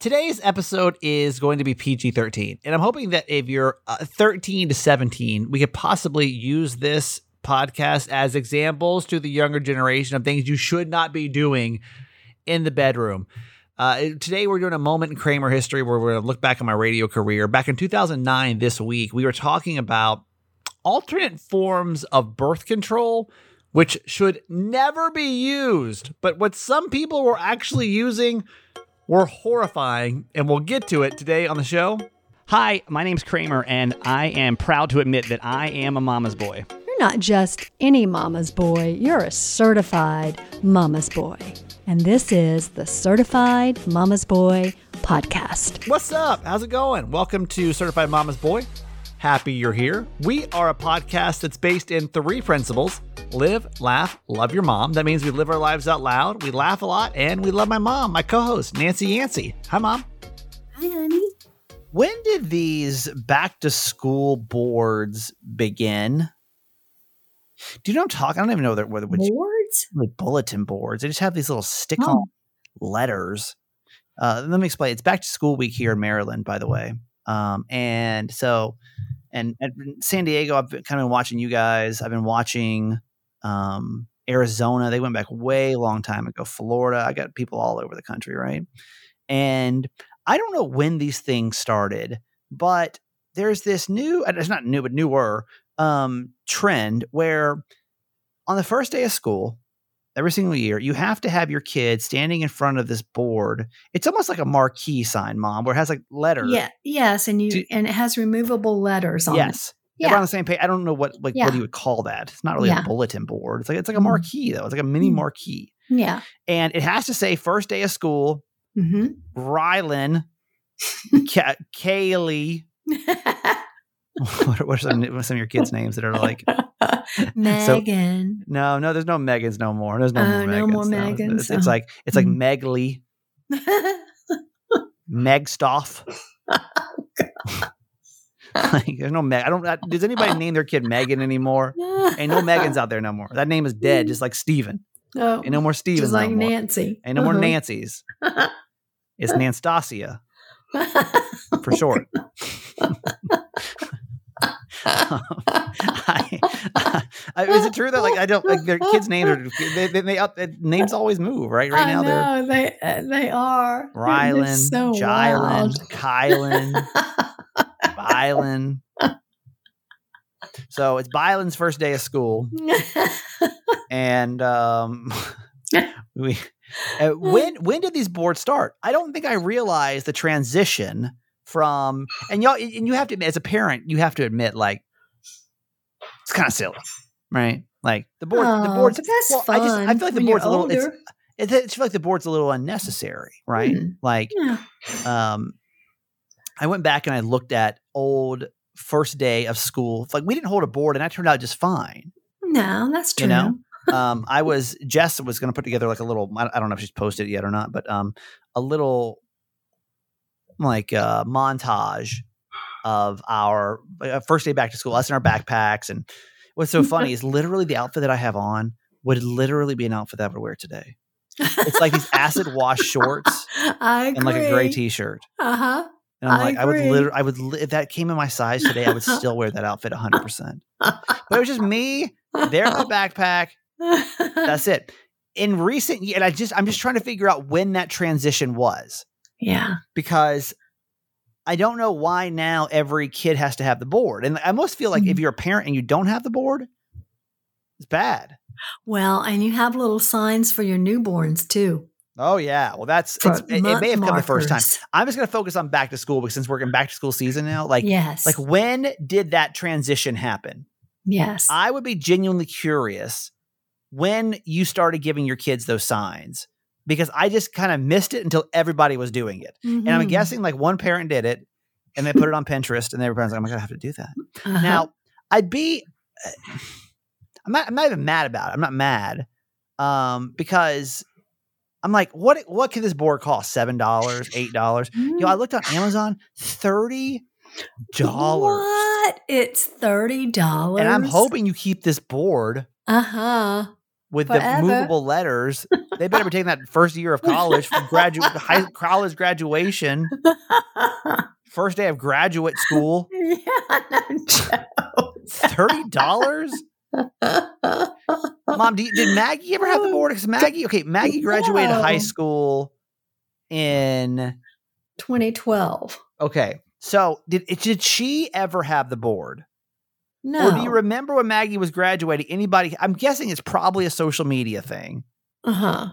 Today's episode is going to be PG 13. And I'm hoping that if you're uh, 13 to 17, we could possibly use this podcast as examples to the younger generation of things you should not be doing in the bedroom. Uh, today, we're doing a moment in Kramer history where we're going to look back on my radio career. Back in 2009, this week, we were talking about alternate forms of birth control, which should never be used. But what some people were actually using were horrifying, and we'll get to it today on the show. Hi, my name's Kramer, and I am proud to admit that I am a mama's boy. You're not just any mama's boy, you're a certified mama's boy. And this is the Certified Mama's Boy podcast. What's up? How's it going? Welcome to Certified Mama's Boy. Happy you're here. We are a podcast that's based in three principles live, laugh, love your mom. That means we live our lives out loud, we laugh a lot, and we love my mom, my co host, Nancy Yancey. Hi, mom. Hi, honey. When did these back to school boards begin? Do you know what I'm talking? I don't even know whether which Boards? like bulletin boards. They just have these little stick on letters. Uh, let me explain. It's back to school week here in Maryland, by the way. Um, and so, and at San Diego, I've been kind of been watching you guys. I've been watching um, Arizona. They went back way long time ago. Florida. I got people all over the country, right? And I don't know when these things started, but there's this new. It's not new, but newer um, trend where on the first day of school, every single year, you have to have your kid standing in front of this board. It's almost like a marquee sign, mom, where it has like letters. Yeah, yes, and you Do- and it has removable letters on it. Yes. Everyone Yeah. on the same page. I don't know what like Yeah. what you would call that. It's not really Yeah. a bulletin board. It's like it's like a Mhm. marquee though. It's like a mini Mhm. marquee. Yeah. And it has to say first day of school, hmm Rylan, Ka- Kaylee. what, are, what are some, what are some of your kids' names that are like? Megan. No, no, there's no Megans no more. There's no Oh, more Megans. no more It's, Megans. it's Oh. like it's like Mhm. Megly, Megstoff. like, there's no Meg. I don't. uh, Does anybody name their kid Megan anymore? Ain't no Megans out there no more. That name is dead, just like Steven. Oh, Ain't no more Stevens just like no. Nancy. Ain't no more Uh-huh. Nancy's. It's Nanstasia for short. I, I, is it true that like I don't like their kids' names are they, they, they up names always move right right I now they're they uh, they are Rylan, so Jylan. Kylan, Bylan. So it's Bylan's first day of school, and um, we. Uh, when when did these boards start? I don't think I realized the transition from and y'all and you have to as a parent you have to admit like it's kind of silly, right? Like the board the Oh, boards. that's well, I just I feel like the board's a little. It's, older. it, it's feel like the board's a little unnecessary, right? Hmm. Like yeah. um I went back and I looked at old first day of school. Like we didn't hold a board and that turned out just fine. No, that's true. You know? Um I was Jess was going to put together like a little I I don't know if she's posted it yet or not, but um a little like uh montage of our uh, first day back to school, us in our backpacks and what's so funny is literally the outfit that I have on would literally be an outfit that I would wear today. It's like these acid wash shorts agree. and like a gray t-shirt. Uh huh. And I'm I like, I would literally, I would, li- if that came in my size today, I would still wear that outfit 100%. But it was just me there in my backpack. That's it. In recent years, and I just, I'm just trying to figure out when that transition was yeah. because I don't know why now every kid has to have the board. And I almost feel like if Mhm. you're a parent and you don't have the board, it's bad. Well, and you have little signs for your newborns too. Oh, yeah. Well, that's, it, it may have come the first time. I'm just going to focus on back to school because since we're in back to school season now, like, yes. like when did that transition happen? yes. I would be genuinely curious when you started giving your kids those signs because I just kind of missed it until everybody was doing it. And I'm Mhm. guessing like one parent did it and they put it on Pinterest and everybody's like, I'm going to have to do that. Uh-huh. Now, I'd be, uh, I'm not, I'm not even mad about it. I'm not mad um, because I'm like, what, what could this board cost? $7, $8? You know, I looked on Amazon, $30. What? It's thirty dollars. And I'm hoping you keep this board Uh huh. With Forever. the movable letters. They better be taking that first year of college, for graduate high college graduation, first day of graduate school. yeah, no. Thirty dollars, mom. Do you, did Maggie ever have the oh, board? Because Maggie, okay, Maggie graduated high school in 2012. okay. So did did she ever have the board? No. Or do you remember when Maggie was graduating? Anybody? I'm guessing it's probably a social media thing. Uh huh.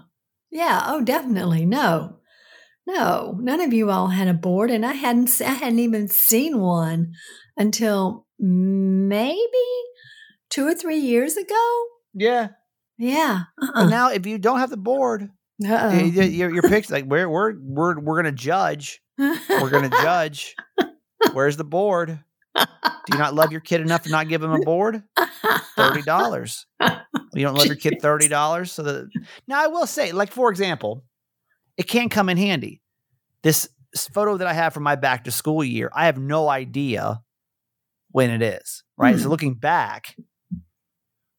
Yeah. Oh, definitely. No. No. None of you all had a board, and I hadn't. I hadn't even seen one until maybe two or three years ago. Yeah. Yeah. But Uh. now, if you don't have the board, uh y- y- your, your picture like we're we're we're we're gonna judge. We're gonna judge. Where's the board? Do you not love your kid enough to not give him a board? Thirty dollars. You don't love your kid thirty dollars. So that now I will say, like for example, it can come in handy. This photo that I have from my back to school year, I have no idea when it is. Right. So Hmm. looking back.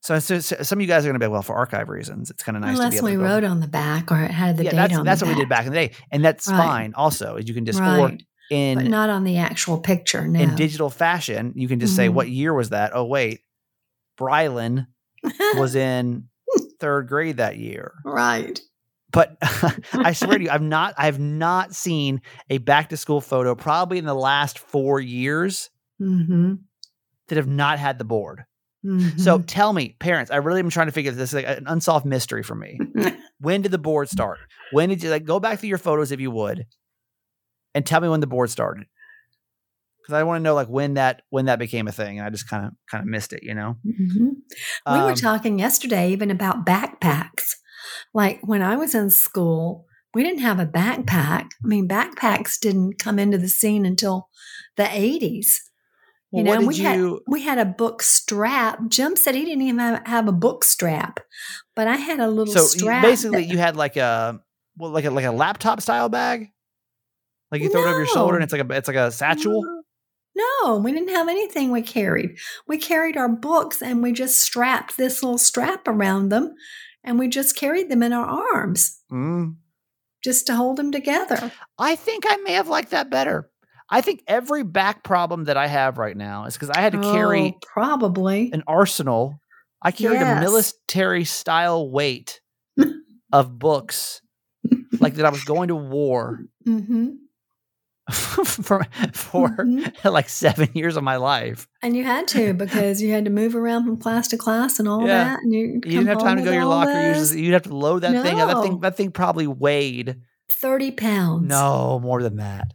So, so- so some of you guys are going to be like, well, for archive reasons, it's kind of nice to be Unless we wrote on the back or it had the yeah, date that's on that's what we did back in the day, and that's Right. fine. Also, you can just or right. but in not on the actual picture. No. in digital fashion, you can just say Mhm. what year was that? Oh wait, Brylan was in third grade that year. right. But I swear to you, I've not I've not seen a back to school photo probably in the last four years Mm-hmm. that have not had the board. mm-hmm. So tell me, parents, I really am trying to figure this is like an unsolved mystery for me. when did the board start? When did you like go back through your photos if you would, and tell me when the board started? Because I want to know like when that when that became a thing, and I just kind of kind of missed it, you know. Mhm. we were Um, talking yesterday even about backpacks. Like when I was in school, we didn't have a backpack. I mean, backpacks didn't come into the scene until the 80s. well, you know, what did we had- We had a book strap. Jim said he didn't even have, have a book strap, but I had a little So strap. basically, that- you had like a well, like a like a laptop style bag, like you throw it over your shoulder, and it's like a it's like a satchel. No, we didn't have anything we carried. We carried our books and we just strapped this little strap around them and we just carried them in our arms Mm. just to hold them together. I think I may have liked that better. I think every back problem that I have right now is because I had to carry Oh, probably. an arsenal. I carried a military style weight of books, like that I was going to war hmm for for Mhm. like seven years of my life. And you had to because you had to move around from class to class and all Yeah. that. And you, You didn't have time to go to your locker. You just, you'd have to load that thing. That thing that thing probably weighed 30 pounds. no more than that.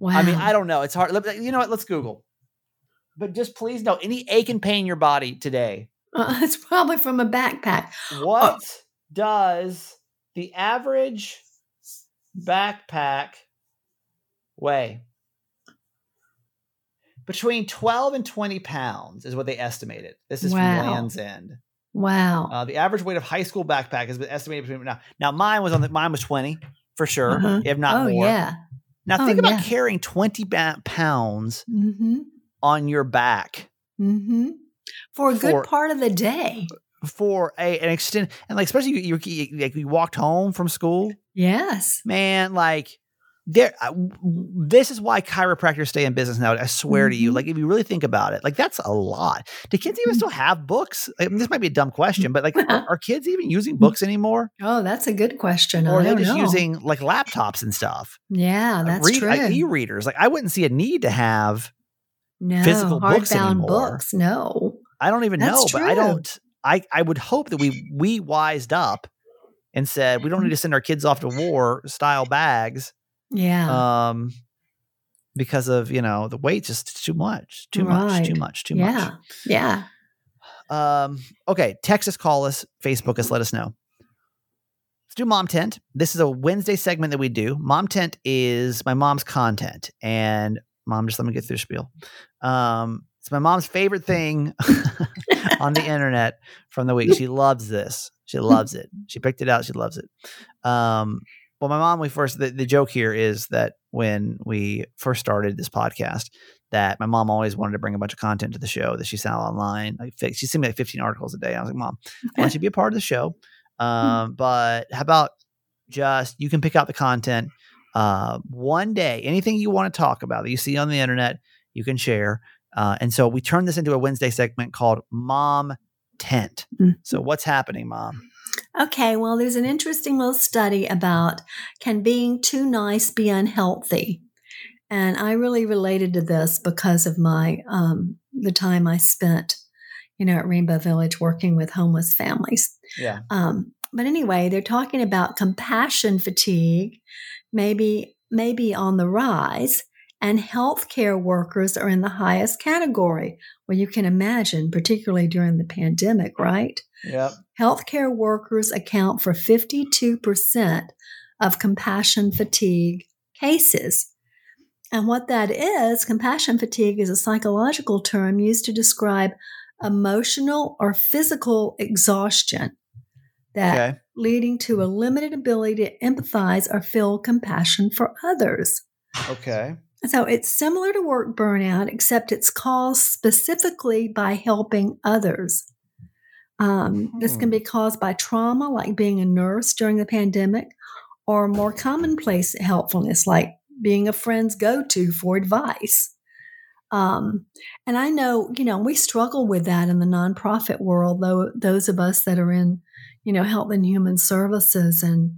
Wow. I mean, I don't know. It's hard. You know what? Let's Google. But just please know any ache and pain in your body today. Uh, it's probably from a backpack. What does the average backpack weigh? Between 12 and 20 pounds is what they estimated. This is Wow. from Land's End. Wow. Uh, the average weight of high school backpack has been estimated between now. Now mine was on the mine was 20 for sure, Uh-huh. if not oh, more. yeah. Now Oh, think about yeah. carrying 20 ba- pounds Mm-hmm. on your back Mm-hmm. For a good For- part of the day. for a an extent and like especially you, you, you like you walked home from school Yes. man like there I- w- w- this is why chiropractors stay in business now i swear to you Mhm. like if you really think about it like that's a lot do kids even Mhm. still have books I mean, this might be a dumb question but like are, are kids even using books anymore Oh, that's a good question. or are I they just know. using like laptops and stuff Yeah, that's Read- true. like, e-readers like i wouldn't see a need to have no, physical books anymore. books. No. i don't even That's know but i don't i i would hope that we we wised up and said we don't need to send our kids off to war style bags Yeah. um because of you know the weight just too much too much too much too much. yeah. Yeah. um okay text us call us facebook us let us know. Let's do mom tent. This is a wednesday segment that we do. Mom tent is my mom's content and mom just let me get through the spiel. Um it's my mom's favorite thing on the internet from the week. She loves this. She loves it. She picked it out. She loves it. Um well, my mom, we first, the, the joke here is that when we first started this podcast, that my mom always wanted to bring a bunch of content to the show that she saw online. Like, she sent me like 15 articles a day. I was like, Mom, I want you to be a part of the show. Um, but how about just you can pick out the content uh, one day, anything you want to talk about that you see on the internet, you can share. Uh, and so we turned this into a Wednesday segment called Mom Tent. Mm. So what's happening, Mom? Okay, well, there's an interesting little study about can being too nice be unhealthy? And I really related to this because of my um, the time I spent, you know, at Rainbow Village working with homeless families. Yeah. Um, but anyway, they're talking about compassion fatigue, maybe maybe on the rise, and healthcare workers are in the highest category. Well, you can imagine, particularly during the pandemic, right? Yep. Healthcare workers account for 52% of compassion fatigue cases. And what that is, compassion fatigue is a psychological term used to describe emotional or physical exhaustion that Okay. leading to a limited ability to empathize or feel compassion for others. Okay. So it's similar to work burnout, except it's caused specifically by helping others. Um, This can be caused by trauma, like being a nurse during the pandemic, or more commonplace helpfulness, like being a friend's go to for advice. Um, and I know, you know, we struggle with that in the nonprofit world, though, those of us that are in, you know, health and human services. And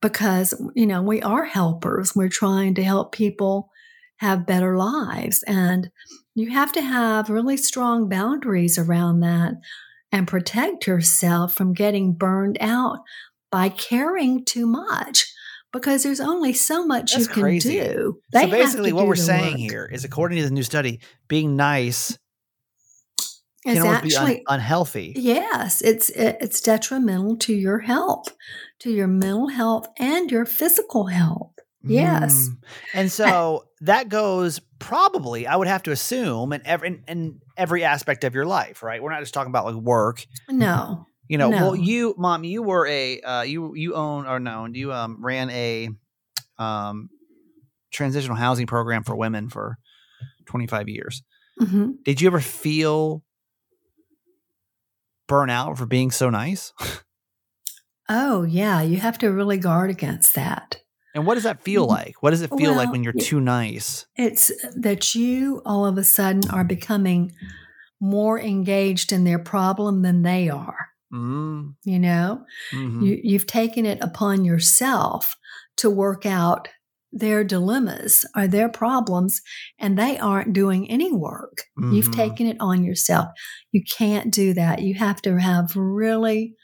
because, you know, we are helpers, we're trying to help people have better lives. And you have to have really strong boundaries around that and protect yourself from getting burned out by caring too much because there's only so much That's you can crazy. do. So They have basically, what we're saying work. here is, according to the new study, being nice can is almost be un- unhealthy. yes, it's it's detrimental to your health, to your mental health and your physical health. Yes. Mm. And so that goes probably, I would have to assume, in every in, in every aspect of your life, right? We're not just talking about like work. No. You know, well, you, mom, you were a uh, you you own or no, you um ran a um transitional housing program for women for twenty five years. hmm Did you ever feel burnout for being so nice? Oh yeah, you have to really guard against that. And what does that feel like? What does it feel like when you're too nice? It's that you all of a sudden are becoming more engaged in their problem than they are. Mm, You know, mhm. you, you've taken it upon yourself to work out their dilemmas or their problems, and they aren't doing any work. You've Mhm. taken it on yourself. You can't do that. You have to have really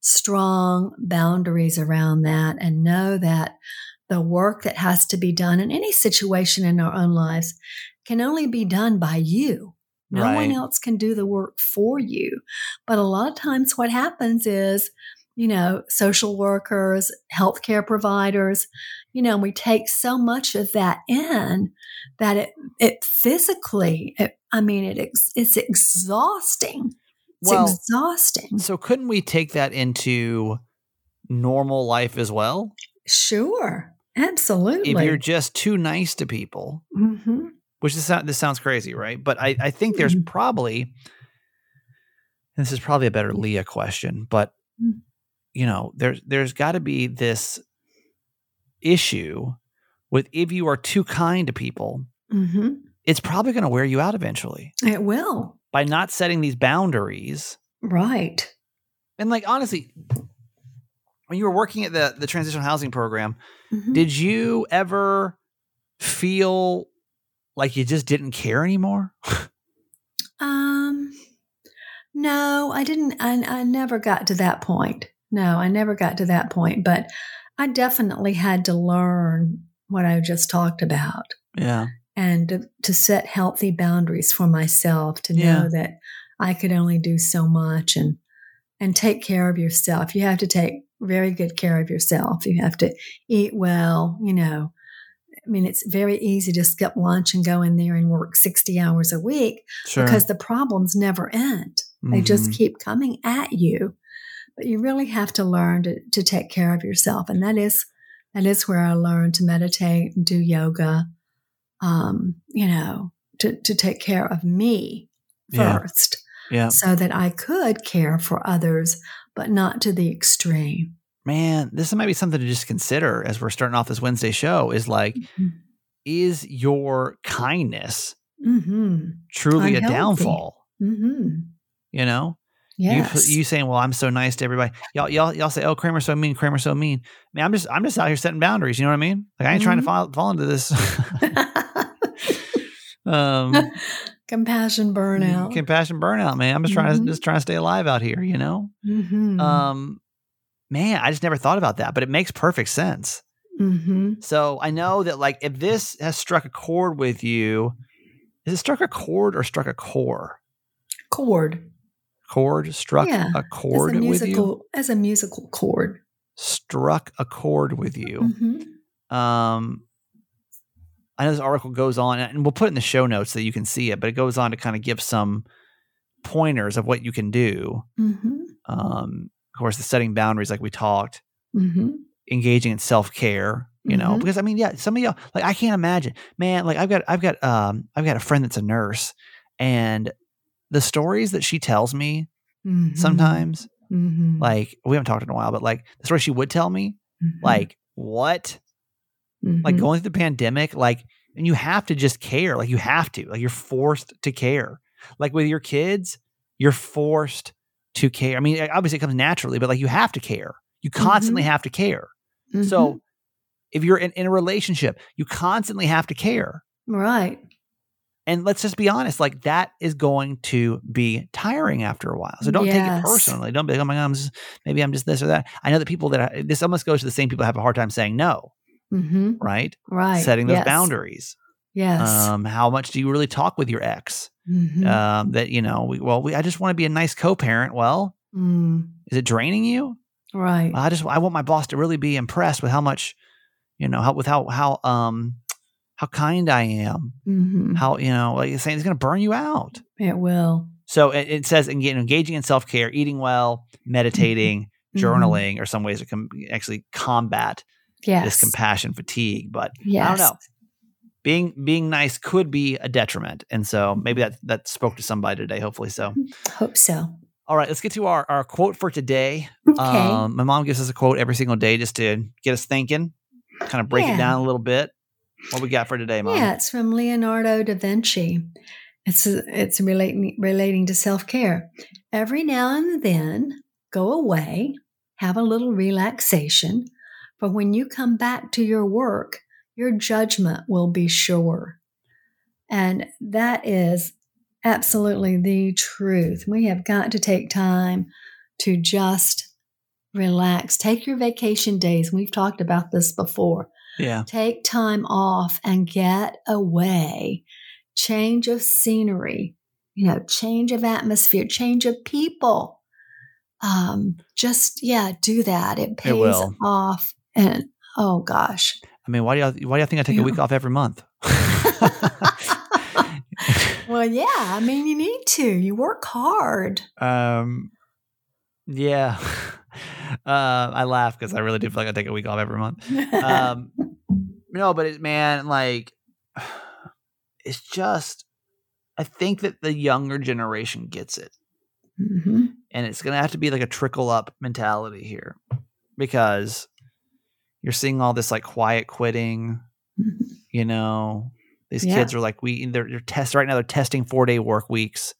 strong boundaries around that and know that the work that has to be done in any situation in our own lives can only be done by you. No one else can do the work for you. But a lot of times, what happens is, you know, social workers, healthcare providers, you know, we take so much of that in that it it physically, it, I mean, it ex, it's exhausting. It's Well, exhausting. So couldn't we take that into normal life as well? Sure, absolutely. If you're just too nice to people, hmm which this, this sounds crazy, right? But I, I think there's Mhm. probably, this is probably a better Leah question, but Mm. you know, there's there's got to be this issue with if you are too kind to people, hmm it's probably going to wear you out eventually It will. by not setting these boundaries. Right. And like honestly, when you were working at the the transitional housing program, Mhm. did you ever feel like you just didn't care anymore? Um, no, I didn't. I, I never got to that point. No, I never got to that point. But I definitely had to learn what I just talked about Yeah. and to, to set healthy boundaries for myself to Yeah. know that I could only do so much and and take care of yourself. You have to take very good care of yourself. You have to eat well, you know. I mean, it's very easy to skip lunch and go in there and work 60 hours a week Sure. because the problems never end. They just Mhm. keep coming at you. But you really have to learn to, to take care of yourself. And that is That is where I learned to meditate and do yoga, um, you know, to, to take care of me Yeah. first Yeah. so that I could care for others, but not to the extreme. Man, this might be something to just consider as we're starting off this Wednesday show is like, is your kindness Mm-hmm. truly a downfall? Mm-hmm. You know? Yes. You, you saying, "Well, I'm so nice to everybody." Y'all, y'all, y'all say, "Oh, Kramer's so mean. Kramer's so mean." Man, I'm just, I'm just out here setting boundaries. You know what I mean? Like, I ain't trying to Mhm. fall, fall into this. um, Compassion burnout. compassion burnout, man. I'm just trying Mhm. to, just trying to stay alive out here. You know? mm-hmm. Um, man, I just never thought about that, but it makes perfect sense. mm-hmm. So I know that, like, if this has struck a chord with you, is it struck a chord or struck a core? Chord. Chord struck Yeah, a chord a with you. musical, as a musical chord. Struck a chord with you. Mm-hmm. Um, I know this article goes on, and we'll put it in the show notes so that you can see it, but it goes on to kind of give some pointers of what you can do. Mm-hmm. Um, of course, the setting boundaries, like we talked, Mm-hmm. engaging in self care. You know, Mhm. because I mean, yeah, some of y'all like I can't imagine, man. Like I've got, I've got, um, I've got a friend that's a nurse, and the stories that she tells me Mm-hmm. sometimes, Mm-hmm. like we haven't talked in a while, but like the story she would tell me, Mm-hmm. like what like mm-hmm. going through the pandemic, like, and you have to just care. Like, you have to, like, you're forced to care. Like, with your kids, you're forced to care. I mean, eh, obviously, it comes naturally, but like, you have to care. You constantly mm-hmm. have to care. Mm-hmm. So, if you're in, in a relationship, you constantly have to care. right. And let's just be honest, like, that is going to be tiring after a while. So, don't take it personally. Don't be like, oh my God, I'm just, maybe I'm just this or that. I know that people that, I, this almost goes to the same people that have a hard time saying no, Mm-hmm. right? Right. Setting those Yes. boundaries. Yes. Um, how much do you really talk with your ex? Mhm. Um, that you know, we, well, we, I just want to be a nice co-parent. Well, Mm. is it draining you? Right. I just I want my boss to really be impressed with how much, you know, how with how how um how kind I am. hmm How you know, like you're saying, it's going to burn you out. It will. So it, it says engaging, engaging in self care, eating well, meditating, Mhm. journaling, are some ways to com- actually combat Yes. this compassion fatigue. But yes. I don't know. Being being nice could be a detriment, and so maybe that that spoke to somebody today. Hopefully, so. Hope so. All right, let's get to our, our quote for today. Okay. Um, my mom gives us a quote every single day just to get us thinking, kind of break Yeah. it down a little bit. What we got for today, mom? Yeah, it's from Leonardo da Vinci. It's it's relating relating to self care. Every now and then, go away, have a little relaxation, for when you come back to your work, your judgment will be sure. And that is absolutely the truth. We have got to take time to just relax. Take your vacation days. We've talked about this before Yeah. take time off and get away change of scenery you know change of atmosphere change of people um just yeah do that it pays will. off and oh gosh I mean, why do y'all why do y'all think I take a week off every month? well yeah i mean you need to you work hard um, yeah. Uh, I laugh because I really do feel like I take a week off every month. Um, no, but it, man, like, it's just. I think that the younger generation gets it. Mhm. and it's going to have to be like a trickle up mentality here because you're seeing all this like quiet quitting you know these Yeah. kids are like we they're, they're test right now they're testing four day work weeks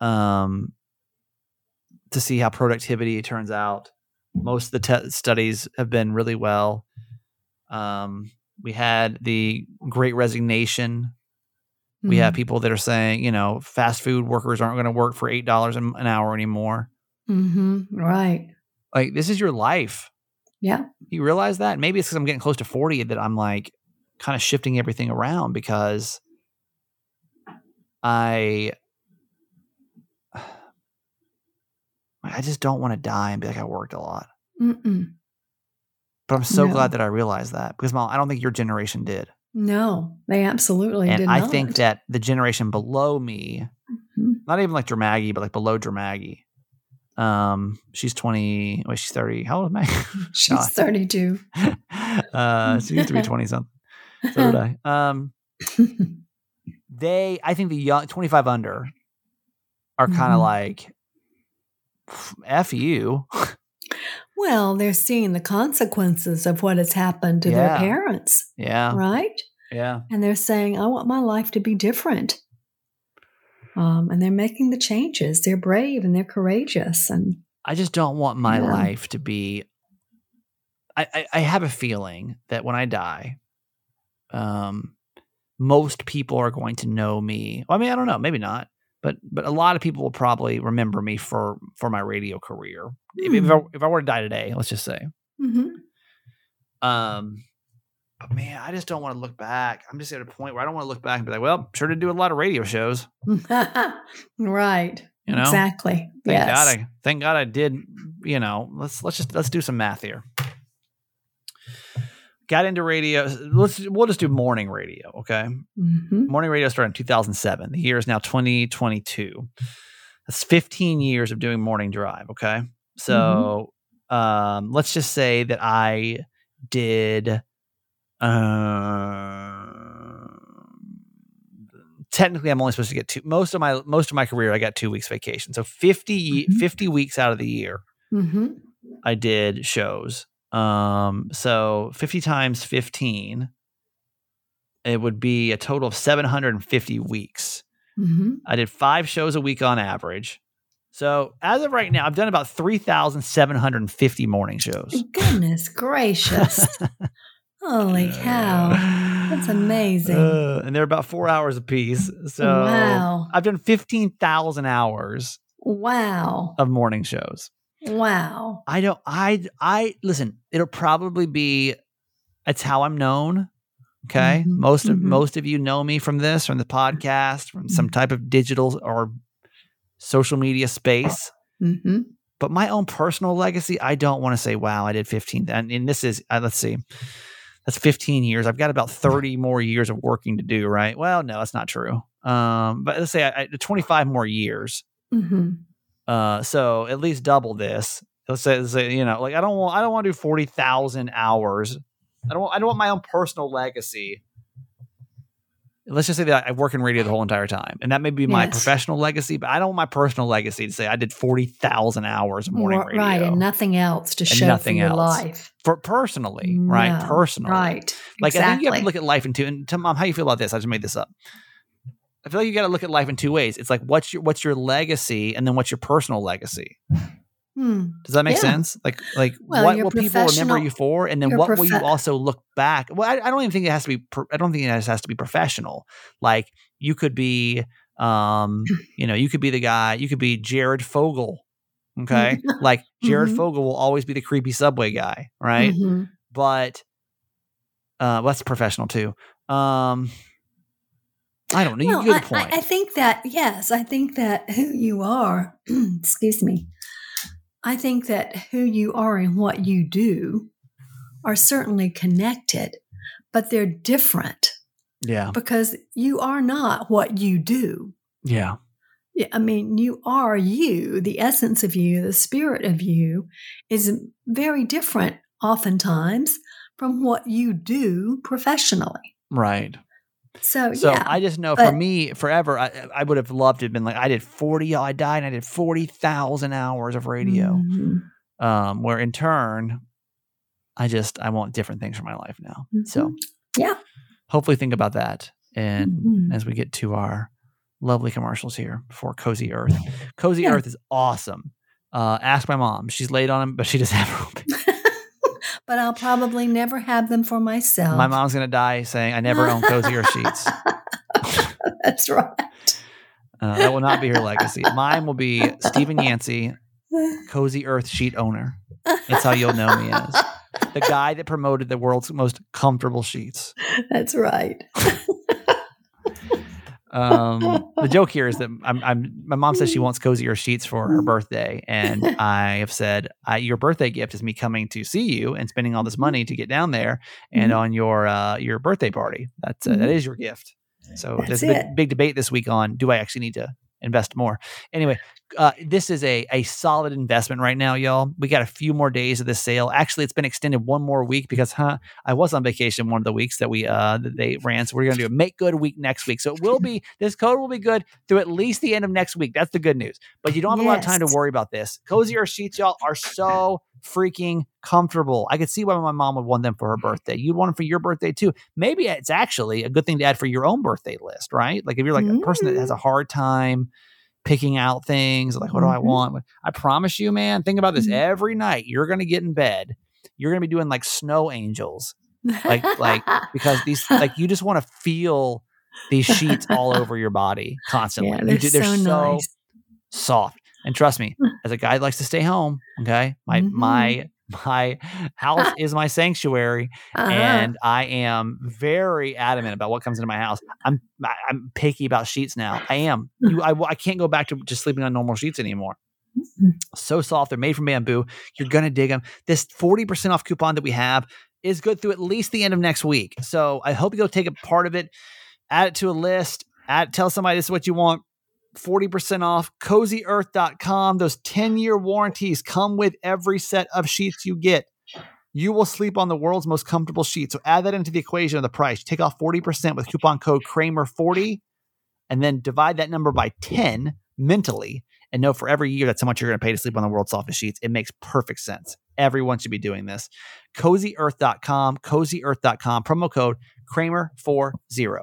um to see how productivity turns out most of the te- studies have been really well um we had the great resignation we have people that are saying, you know, fast food workers aren't going to work for eight dollars an an hour anymore. Mm-hmm. right Like this is your life. Yeah You realize that? Maybe it's because I'm getting close to forty that I'm like kind of shifting everything around because I I just don't want to die and be like I worked a lot. Mm-mm. But I'm so No. glad that I realized that because mom, I don't think your generation did, no they absolutely and did I not. think that the generation below me, Mhm. not even like Dramaggy, but like below Dramaggy, Um, she's twenty. Wait, she's thirty. How old am I? She's 32. uh, she used to be twenty something. So did I. Um, they, I think the young twenty five under are kind of Mhm. like, f you. well, they're seeing the consequences of what has happened to Yeah. their parents, Yeah, right? yeah. And they're saying, I want my life to be different. Um, and they're making the changes. They're brave and they're courageous. And I just don't want my Yeah. life to be. I, I, I have a feeling that when I die, um, most people are going to know me. I mean, I don't know, maybe not, but but a lot of people will probably remember me for for my radio career. If, if, I, if I were to die today, let's just say, Mhm. um, but man, I just don't want to look back. I'm just at a point where I don't want to look back and be like, well, sure to do a lot of radio shows. right. You know, Exactly. Thank yes. God I thank God I did, you know, let's let's just let's do some math here. Got into radio. Let's we'll just do morning radio, okay? Mhm. Morning radio started in 2007. The year is now 2022. That's 15 years of doing morning drive, okay? So, um let's just say that I did um technically I'm only supposed to get two most of my most of my career I got 2 weeks vacation. So 50 ye- Mhm. 50 weeks out of the year Mhm. I did shows. Um, so 50 times 15, it would be a total of 750 weeks. Mhm. I did five shows a week on average. So as of right now, I've done about 3,750 morning shows. Goodness gracious. Holy cow. That's amazing. Uh, and they're about four hours a piece. So Wow. I've done 15,000 hours Wow. of morning shows. Wow. I don't I I listen, it'll probably be it's how I'm known. Okay. Mhm, Most of mhm. most of you know me from this, from the podcast, from some Mhm. type of digital or social media space. hmm But my own personal legacy, I don't want to say, wow, I did 15. And, and this is, uh, let's see, that's 15 years. I've got about 30 more years of working to do, right? Well, no, that's not true. Um, but let's say I, I, 25 more years. hmm Uh, so at least double this. Let's say, let's say, you know, like I don't want, I don't want to do forty thousand hours. I don't, want, I don't want my own personal legacy. Let's just say that I work in radio the whole entire time, and that may be my Yes. professional legacy. But I don't want my personal legacy to say I did forty thousand hours of morning radio, Right. And nothing else to show nothing for else. life. for personally, right? Personally, Right. Like I think you have to look at life in two. And tell mom how you feel about this. I just made this up. I feel like you got to look at life in two ways. It's like what's your what's your legacy, and then what's your personal legacy. Hmm. Does that make Yeah. sense? Like, like Well, what will people remember you for, and then what will you also look back? Well, I, I don't even think it has to be. pro- I don't think it has, has to be professional. Like you could be, um, you know, you could be the guy. You could be Jared Fogle. Okay, like Jared Mhm. Fogle will always be the creepy subway guy, right? Mhm. But uh, well, that's professional too. Um, I don't know. You Well, get I, the point. I, I think that yes, I think that who you are, excuse me, I think that who you are and what you do are certainly connected, but they're different yeah, because you are not what you do. yeah, Yeah, I mean, you are you. The essence of you, the spirit of you, is very different, oftentimes, from what you do professionally. right. So, So yeah, I just know for me, forever, I, I would have loved to have been like, I did 40, I died and I did 40,000 hours of radio. Mhm. Um, where in turn, I just, I want different things for my life now. So Mhm. Yeah. hopefully think about that. And Mhm. as we get to our lovely commercials here for Cozy Earth, Cozy Yeah. Earth is awesome. Uh, ask my mom. She's late on them, but she does have her. But I'll probably never have them for myself. My mom's going to die saying, I never owned Cozy Earth sheets. That's right. Uh, that will not be her legacy. Mine will be Stephen Yancey, Cozy Earth sheet owner. That's how you'll know me as the guy that promoted the world's most comfortable sheets. That's right. Um, the joke here is that I'm, I'm, my mom says she wants Cozy Earth sheets for her birthday, and I have said, I, "Your birthday gift is me coming to see you and spending all this money to get down there and Mhm. on your uh, your birthday party. That's uh, that Mhm. is your gift." So That's there's a big, big debate this week on do I actually need to invest more. Anyway, uh, this is a a solid investment right now, y'all. We got a few more days of this sale. Actually, it's been extended one more week because, huh? I was on vacation one of the weeks that we uh that they ran, so we're gonna do a make good week next week. So it will be this code will be good through at least the end of next week. That's the good news. But you don't have a lot of time to worry about this. Cozy Earth sheets, y'all, are so freaking comfortable. I could see why my mom would want them for her birthday. You'd want them for your birthday too. Maybe it's actually a good thing to add for your own birthday list, right? Like if you're like a person that has a hard time picking out things, like what do I Mhm. want? I promise you, man, think about this Mhm. every night. You're gonna get in bed. You're gonna be doing like snow angels like- like, because these like you just want to feel these sheets all over your body constantly. yeah, You they're, do- so, nice. soft. And trust me, as a guy that likes to stay home, okay, my Mhm. my my house is my sanctuary, Uh-huh. and I am very adamant about what comes into my house. I'm I'm picky about sheets now. I am. You, I I can't go back to just sleeping on normal sheets anymore. Mhm. So soft. They're made from bamboo. You're gonna dig them. This forty percent off coupon that we have is good through at least the end of next week. So I hope you go take a part of it, add it to a list, add tell somebody this is what you want. 40% off cozyearth.com. Those 10 year warranties come with every set of sheets you get. You will sleep on the world's most comfortable sheets. So add that into the equation of the price. Take off 40% with coupon code Kramer40 and then divide that number by 10 mentally and know for every year that's how much you're going to pay to sleep on the world's softest sheets. It makes perfect sense. Everyone should be doing this. CozyEarth.com, CozyEarth.com, promo code Kramer40.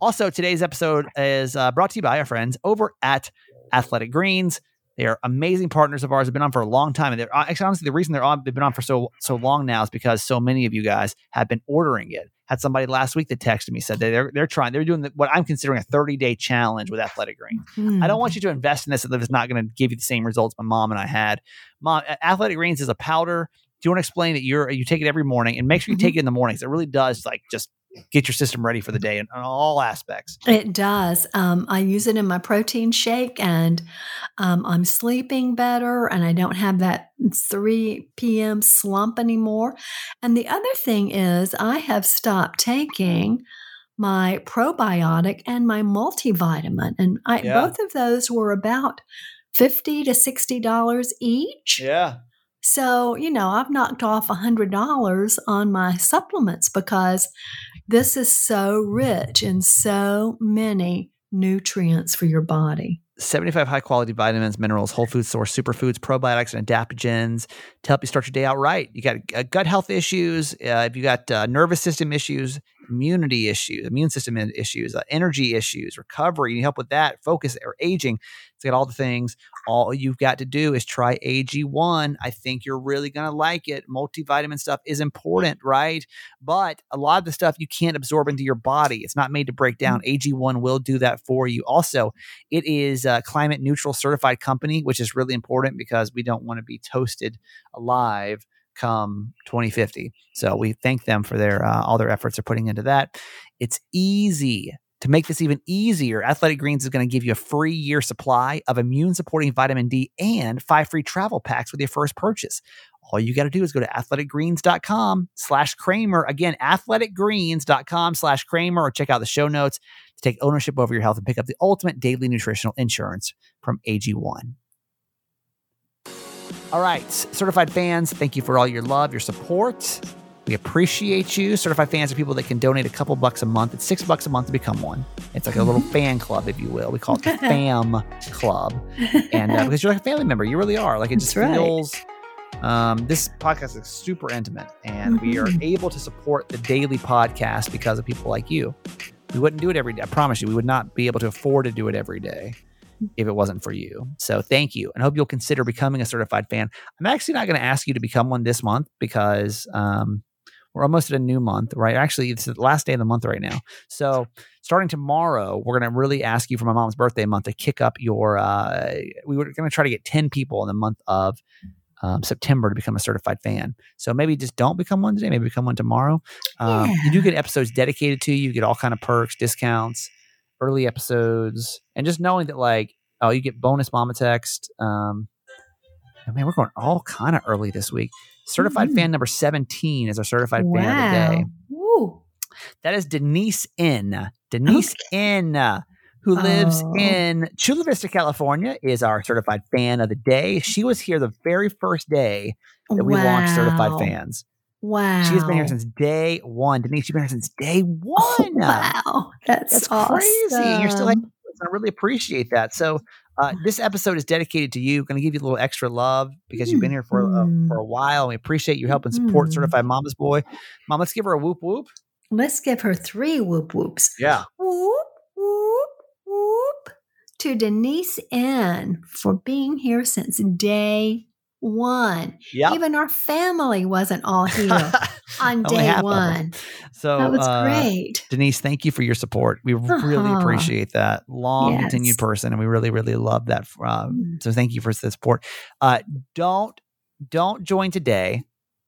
Also, today's episode is uh, brought to you by our friends over at Athletic Greens. They are amazing partners of ours. Have been on for a long time, and they're uh, actually honestly the reason they're on. They've been on for so so long now is because so many of you guys have been ordering it. Had somebody last week that texted me said that they're they're trying. They're doing the, what I'm considering a 30 day challenge with Athletic Greens. I don't want you to invest in this if it's not going to give you the same results my mom and I had. Mom, Athletic Greens is a powder. Do you want to explain that you're you take it every morning and make sure you take it in the mornings? It really does like just get your system ready for the day in, in all aspects. It does. Um, I use it in my protein shake, and um, I'm sleeping better, and I don't have that 3 p.m. slump anymore. And the other thing is, I have stopped taking my probiotic and my multivitamin, and I, Yeah. both of those were about fifty to sixty dollars each. Yeah. So, you know, I've knocked off $100 on my supplements because this is so rich in so many nutrients for your body. 75 high quality vitamins, minerals, whole food source, superfoods, probiotics, and adaptogens to help you start your day out right. You got uh, gut health issues, uh, if you got uh, nervous system issues, immunity issues, immune system issues, uh, energy issues, recovery, you need help with that, focus or aging. It's got all the things. All you've got to do is try AG1. I think you're really going to like it. Multivitamin stuff is important, right? But a lot of the stuff you can't absorb into your body. It's not made to break down. AG1 will do that for you. Also, it is a climate neutral certified company, which is really important because we don't want to be toasted alive come 2050. So we thank them for their uh, all their efforts they're putting into that. It's easy. To make this even easier, Athletic Greens is going to give you a free year supply of immune supporting vitamin D and five free travel packs with your first purchase. All you got to do is go to athleticgreens.com slash Kramer. Again, athleticgreens.com slash Kramer or check out the show notes to take ownership over your health and pick up the ultimate daily nutritional insurance from AG1. All right, certified fans, thank you for all your love, your support. We appreciate you. Certified fans are people that can donate a couple bucks a month. It's six bucks a month to become one. It's like a little fan club, if you will. We call it the FAM Club. And uh, because you're like a family member, you really are. Like it just right. feels. Um, this podcast is super intimate, and we are Mhm. able to support the daily podcast because of people like you. We wouldn't do it every day. I promise you, we would not be able to afford to do it every day if it wasn't for you. So thank you, and hope you'll consider becoming a certified fan. I'm actually not going to ask you to become one this month because um, we're almost at a new month, right? Actually, it's the last day of the month right now. So starting tomorrow, we're going to really ask you for my mom's birthday month to kick up your. Uh, we were going to try to get 10 people in the month of um, September to become a certified fan. So maybe just don't become one today. Maybe become one tomorrow. Um, You do get episodes dedicated to you. You get all kind of perks, discounts, early episodes, and just knowing that like oh, you get bonus mama text. Um, oh, man, we're going all kind of early this week. Certified Mhm. fan number 17 is our certified fan of the day. Woo. That is Denise N. Denise N. who lives Oh. in Chula Vista, California, is our certified fan of the day. She was here the very first day that we launched Certified Fans. Wow. She's been here since day one. Denise, you've been here since day one. Wow. That's, That's awesome. crazy. You're still like, I really appreciate that. So, uh, this episode is dedicated to you. Going to give you a little extra love because you've been here for uh, Mhm. for a while, and we appreciate you helping support Mhm. Certified Mama's Boy. Mom, let's give her a whoop whoop. Let's give her three whoop whoops. Yeah. Whoop, whoop, whoop to Denise N. for being here since day one. Yep. Even our family wasn't all here on day half of them. one. so That was uh, great. Denise, thank you for your support. We really Uh-huh. appreciate that. Long Yes. continued person, and we really, really love that. Um, so thank you for the support. Uh, don't don't join today.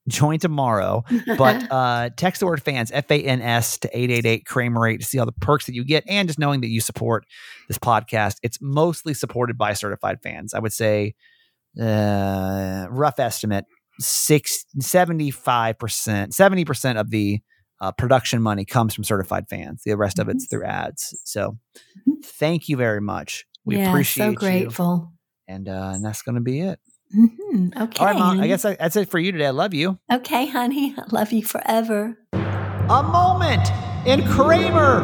Join tomorrow. But uh, text the word fans, F A N S, to 888 Kramer 8 to see all the perks that you get and just knowing that you support this podcast. It's mostly supported by certified fans. I would say, uh, rough estimate, six, 75%, 70% of the uh, production money comes from certified fans. The rest of it's through ads. So thank you very much. We yeah, appreciate so you. grateful. And, uh, and that's going to be it. hmm Okay. All right, Mom. I guess I, that's it for you today. I love you. Okay, honey. I love you forever. a moment in Kramer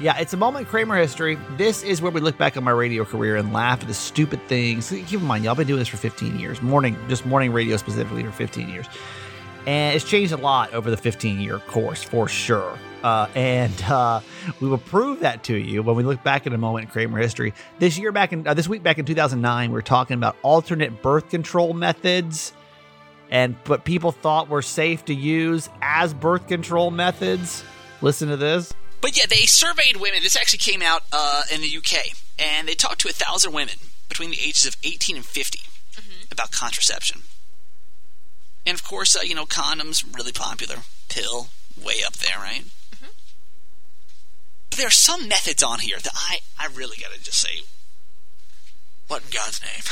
Yeah, it's a moment in Kramer history. This is where we look back on my radio career and laugh at the stupid things. Keep in mind, y'all been doing this for 15 years, morning, just morning radio specifically for 15 years, and it's changed a lot over the 15 year course for sure. Uh, and uh, we will prove that to you when we look back at a moment in Kramer history. This year, back in uh, this week, back in 2009, we were talking about alternate birth control methods, and what people thought were safe to use as birth control methods. Listen to this. But yeah, they surveyed women. This actually came out uh, in the UK, and they talked to a thousand women between the ages of 18 and 50 about contraception. And of course, uh, you know, condoms really popular. Pill way up there, right? But there are some methods on here that I I really gotta just say, what in God's name?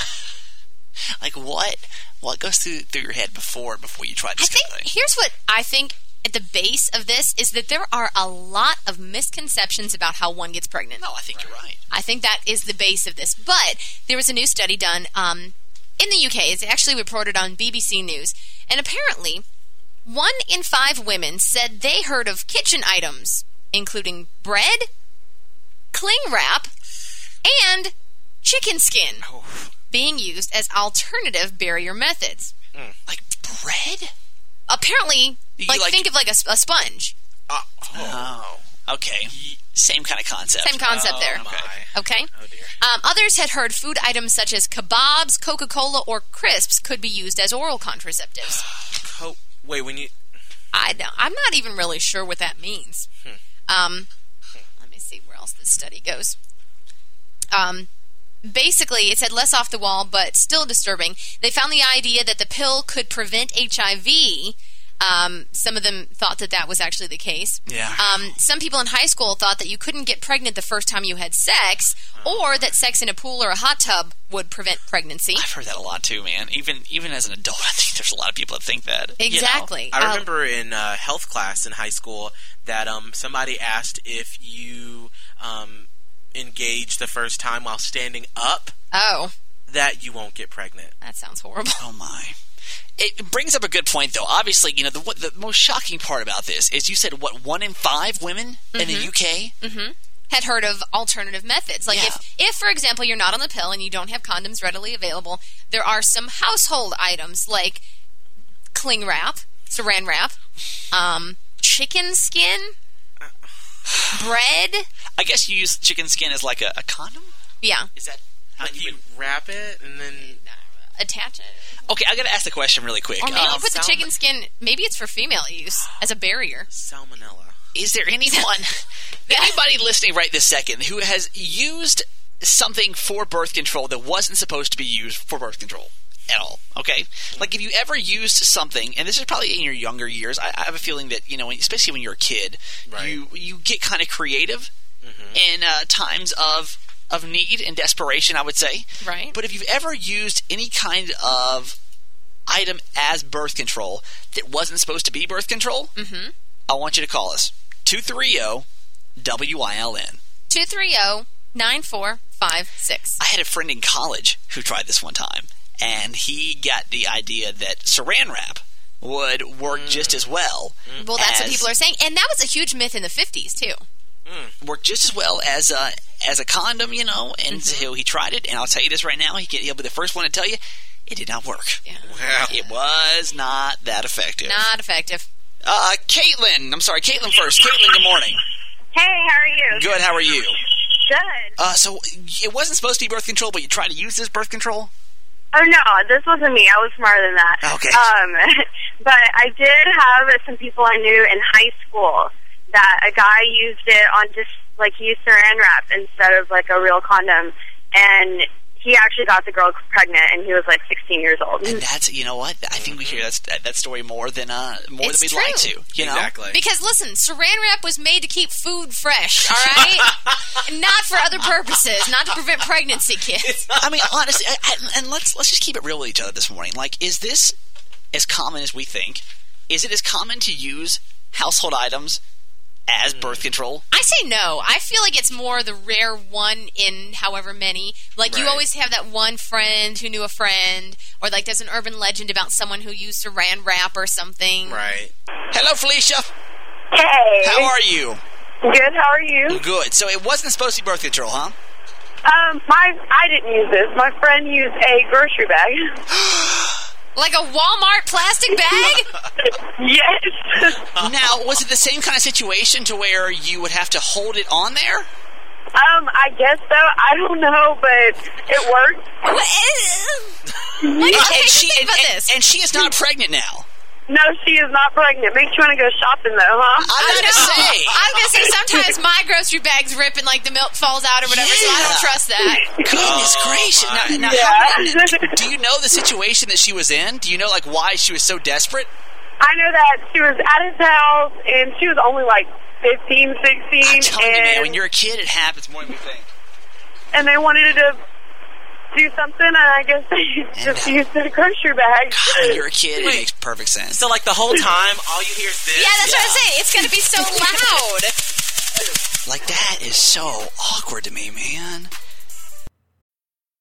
like what what goes through through your head before before you try I this think thing? here's what I think at the base of this is that there are a lot of misconceptions about how one gets pregnant. No, I think you're right. I think that is the base of this. But there was a new study done um, in the UK. It's actually reported on BBC News. And apparently, one in five women said they heard of kitchen items, including bread, cling wrap, and chicken skin, being used as alternative barrier methods. Like bread? Apparently, You like, like- think of like a sponge. Oh, okay. Same kind of concept. Same concept there. Okay. Okay. Oh dear. Um, others had heard food items such as kebabs, Coca Cola, or crisps could be used as oral contraceptives. Co- wait, when you I, don't- I'm not even really sure what that means. Um, let me see where else this study goes. Um, basically, it said less off the wall, but still disturbing. They found the idea that the pill could prevent HIV. Um, some of them thought that that was actually the case. Yeah. Um, some people in high school thought that you couldn't get pregnant the first time you had sex, or that sex in a pool or a hot tub would prevent pregnancy. I've heard that a lot too, man. Even even as an adult, I think there's a lot of people that think that. you know? Exactly. I Uh, remember in uh, health class in high school that um, somebody asked if you um, engage the first time while standing up, oh, that you won't get pregnant. that sounds horrible. Oh my. It brings up a good point, though. Obviously, you know the the most shocking part about this is you said what one in five women in the UK. had heard of alternative methods. Like Yeah. if, if for example, you're not on the pill and you don't have condoms readily available, there are some household items like cling wrap, saran wrap, um, chicken skin, bread. I guess you use chicken skin as like a, a condom. Yeah, Is that how you you would? wrap it and then attach it. Okay, I got to ask the question really quick. Or maybe Um, put the salmon- chicken skin. Maybe it's for female use as a barrier. salmonella. is there anyone, anybody listening right this second, who has used something for birth control that wasn't supposed to be used for birth control at all? Okay, like if you ever used something, and this is probably in your younger years, I, I have a feeling that you know, especially when you're a kid, Right. you you get kind of creative in uh, times of of need and desperation. I would say, Right. But if you've ever used any kind of item as birth control that wasn't supposed to be birth control, Mm-hmm. I want you to call us 230 WILN. 230-9456. I had a friend in college who tried this one time, and he got the idea that saran wrap would work just as well. Well, that's what people are saying, and that was a huge myth in the 50s too. Work just as well as a as a condom, you know. And Mm-hmm. so he tried it, and I'll tell you this right now: he can, he'll be the first one to tell you it did not work. Yeah. Wow. It was not that effective. Not effective. Uh, Caitlin, I'm sorry, Caitlin first. Caitlin, good morning. Hey, how are you? Good. How are you? Good. Uh, so it wasn't supposed to be birth control, but you tried to use this birth control. Oh no, this wasn't me. I was smarter than that. Okay. Um, but I did have some people I knew in high school that a guy used it on just like he used saran wrap instead of like a real condom, and he actually got the girl pregnant, and he was like 16 years old. And that's you know what I think we hear that's, that that story more than uh more It's than we'd like to. true. You know. Exactly. Because listen, saran wrap was made to keep food fresh, all right? not for other purposes, not to prevent pregnancy, kids. I mean, honestly, I, I, and let's let's just keep it real with each other this morning. Like, is this as common as we think? Is it as common to use household items as birth control? I say no. I feel like it's more the rare one in however many. Like you always have that one friend who knew a friend, or like there's an urban legend about someone who used saran wrap or something. Right. Hello, Felicia. Hey, How are you? good. How are you? Good. So it wasn't supposed to be birth control, huh? Um, my I didn't use this. My friend used a grocery bag. Like a Walmart plastic bag? yes. Now, was it the same kind of situation to where you would have to hold it on there? Um, I guess so. I don't know, but it worked. like, okay, and she and, and- and she is not pregnant now. No, she is not pregnant. Makes you want to go shopping though, huh? I'm I gonna say. I was gonna say sometimes my grocery bag's rip and like the milk falls out or whatever, so I don't trust that. Goodness oh, gracious! Now, now Yeah. how, do you know the situation that she was in? Do you know like why she was so desperate? I know that she was at his house and she was only like 15, 16, I'm telling you, man, when you're a kid, it happens more than we think. and they wanted to do something, and I guess they just uh, used the grocery bag. When you're a kid, it makes perfect sense. So like the whole time, all you hear is this. Yeah, that's what I'm saying. It's gonna be so loud. Like that is so awkward to me, man.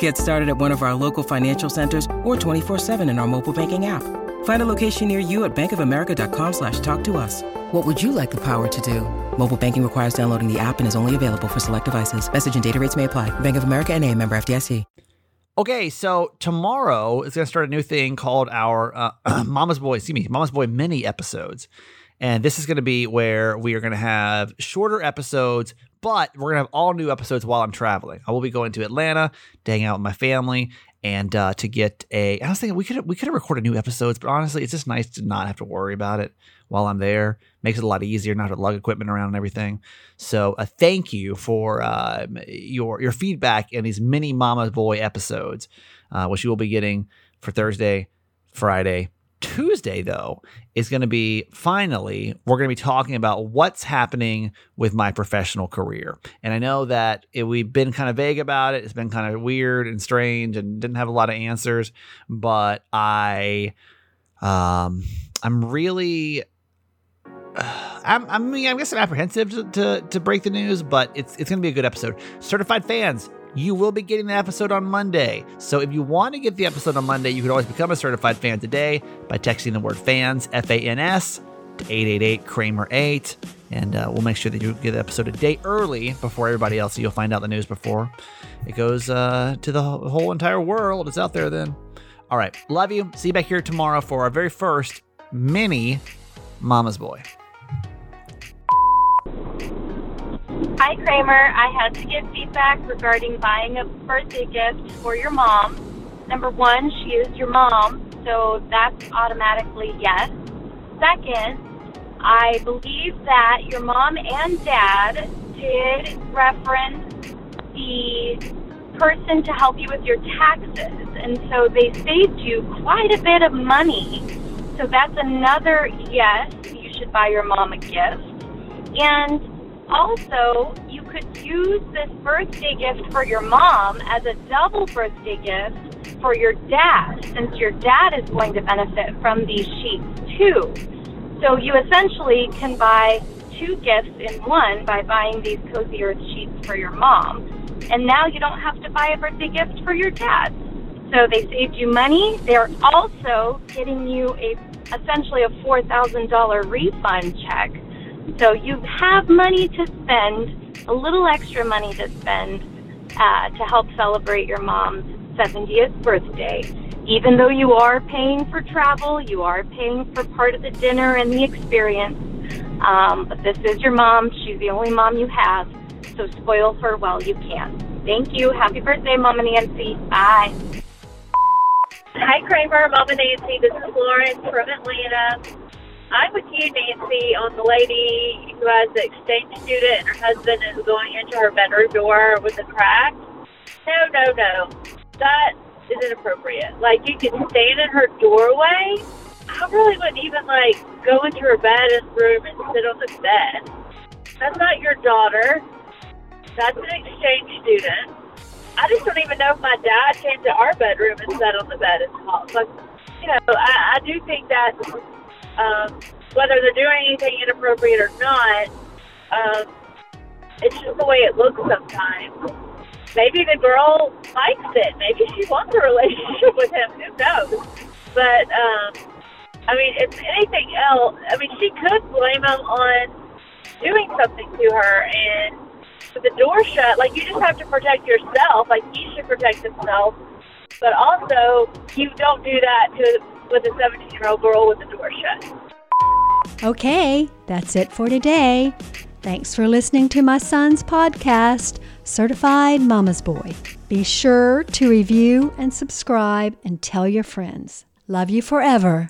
Get started at one of our local financial centers or 24-7 in our mobile banking app. Find a location near you at bankofamerica.com slash talk to us. What would you like the power to do? Mobile banking requires downloading the app and is only available for select devices. Message and data rates may apply. Bank of America and a member FDIC. Okay, so tomorrow is going to start a new thing called our uh, Mama's Boy, excuse me, Mama's Boy mini episodes. And this is going to be where we are going to have shorter episodes, but we're going to have all new episodes while I'm traveling. I will be going to Atlanta to hang out with my family and uh, to get a. I was thinking we could we could have recorded new episodes, but honestly, it's just nice to not have to worry about it while I'm there. Makes it a lot easier not to lug equipment around and everything. So, uh, thank you for uh, your your feedback in these mini Mama Boy episodes, uh, which you will be getting for Thursday, Friday, Tuesday. Though is going to be finally we're going to be talking about what's happening with my professional career. And I know that it, we've been kind of vague about it. It's been kind of weird and strange, and didn't have a lot of answers. But I, um, I'm really I'm, I mean, I guess I'm apprehensive to, to, to break the news, but it's it's going to be a good episode. Certified fans, you will be getting the episode on Monday. So if you want to get the episode on Monday, you can always become a certified fan today by texting the word fans, F A N S, to 888 Kramer 8. And uh, we'll make sure that you get the episode a day early before everybody else. So you'll find out the news before it goes uh, to the whole entire world. It's out there then. All right. Love you. See you back here tomorrow for our very first mini Mama's Boy. Hi, Kramer. I had to give feedback regarding buying a birthday gift for your mom. Number one, she is your mom, so that's automatically yes. Second, I believe that your mom and dad did reference the person to help you with your taxes, and so they saved you quite a bit of money. So that's another yes, you should buy your mom a gift. And also, you could use this birthday gift for your mom as a double birthday gift for your dad, since your dad is going to benefit from these sheets too. So you essentially can buy two gifts in one by buying these Cozy Earth sheets for your mom. And now you don't have to buy a birthday gift for your dad. So they saved you money. They're also getting you a essentially a $4,000 refund check. So you have money to spend, a little extra money to spend uh, to help celebrate your mom's 70th birthday. Even though you are paying for travel, you are paying for part of the dinner and the experience. Um, but this is your mom. She's the only mom you have. So spoil her while you can. Thank you. Happy birthday, Mom and Nancy. Bye. Hi, Kramer. Mama Nancy. This is Lauren from Atlanta. I'm with you, Nancy, on the lady who has the exchange student and her husband is going into her bedroom door with a crack. No, no, no. That is inappropriate. Like, you can stand in her doorway. I really wouldn't even, like, go into her bedroom and sit on the bed. That's not your daughter. That's an exchange student. I just don't even know if my dad came to our bedroom and sat on the bed and talked. But, you know, I, I do think that um, whether they're doing anything inappropriate or not, um, it's just the way it looks sometimes. Maybe the girl likes it. Maybe she wants a relationship with him. Who knows? But, um, I mean, if anything else, I mean, she could blame him on doing something to her and with the door shut, like you just have to protect yourself. Like he should protect himself, but also you don't do that to with a 17 year old girl with the door shut. Okay, that's it for today. Thanks for listening to my son's podcast, Certified Mama's Boy. Be sure to review and subscribe and tell your friends. Love you forever.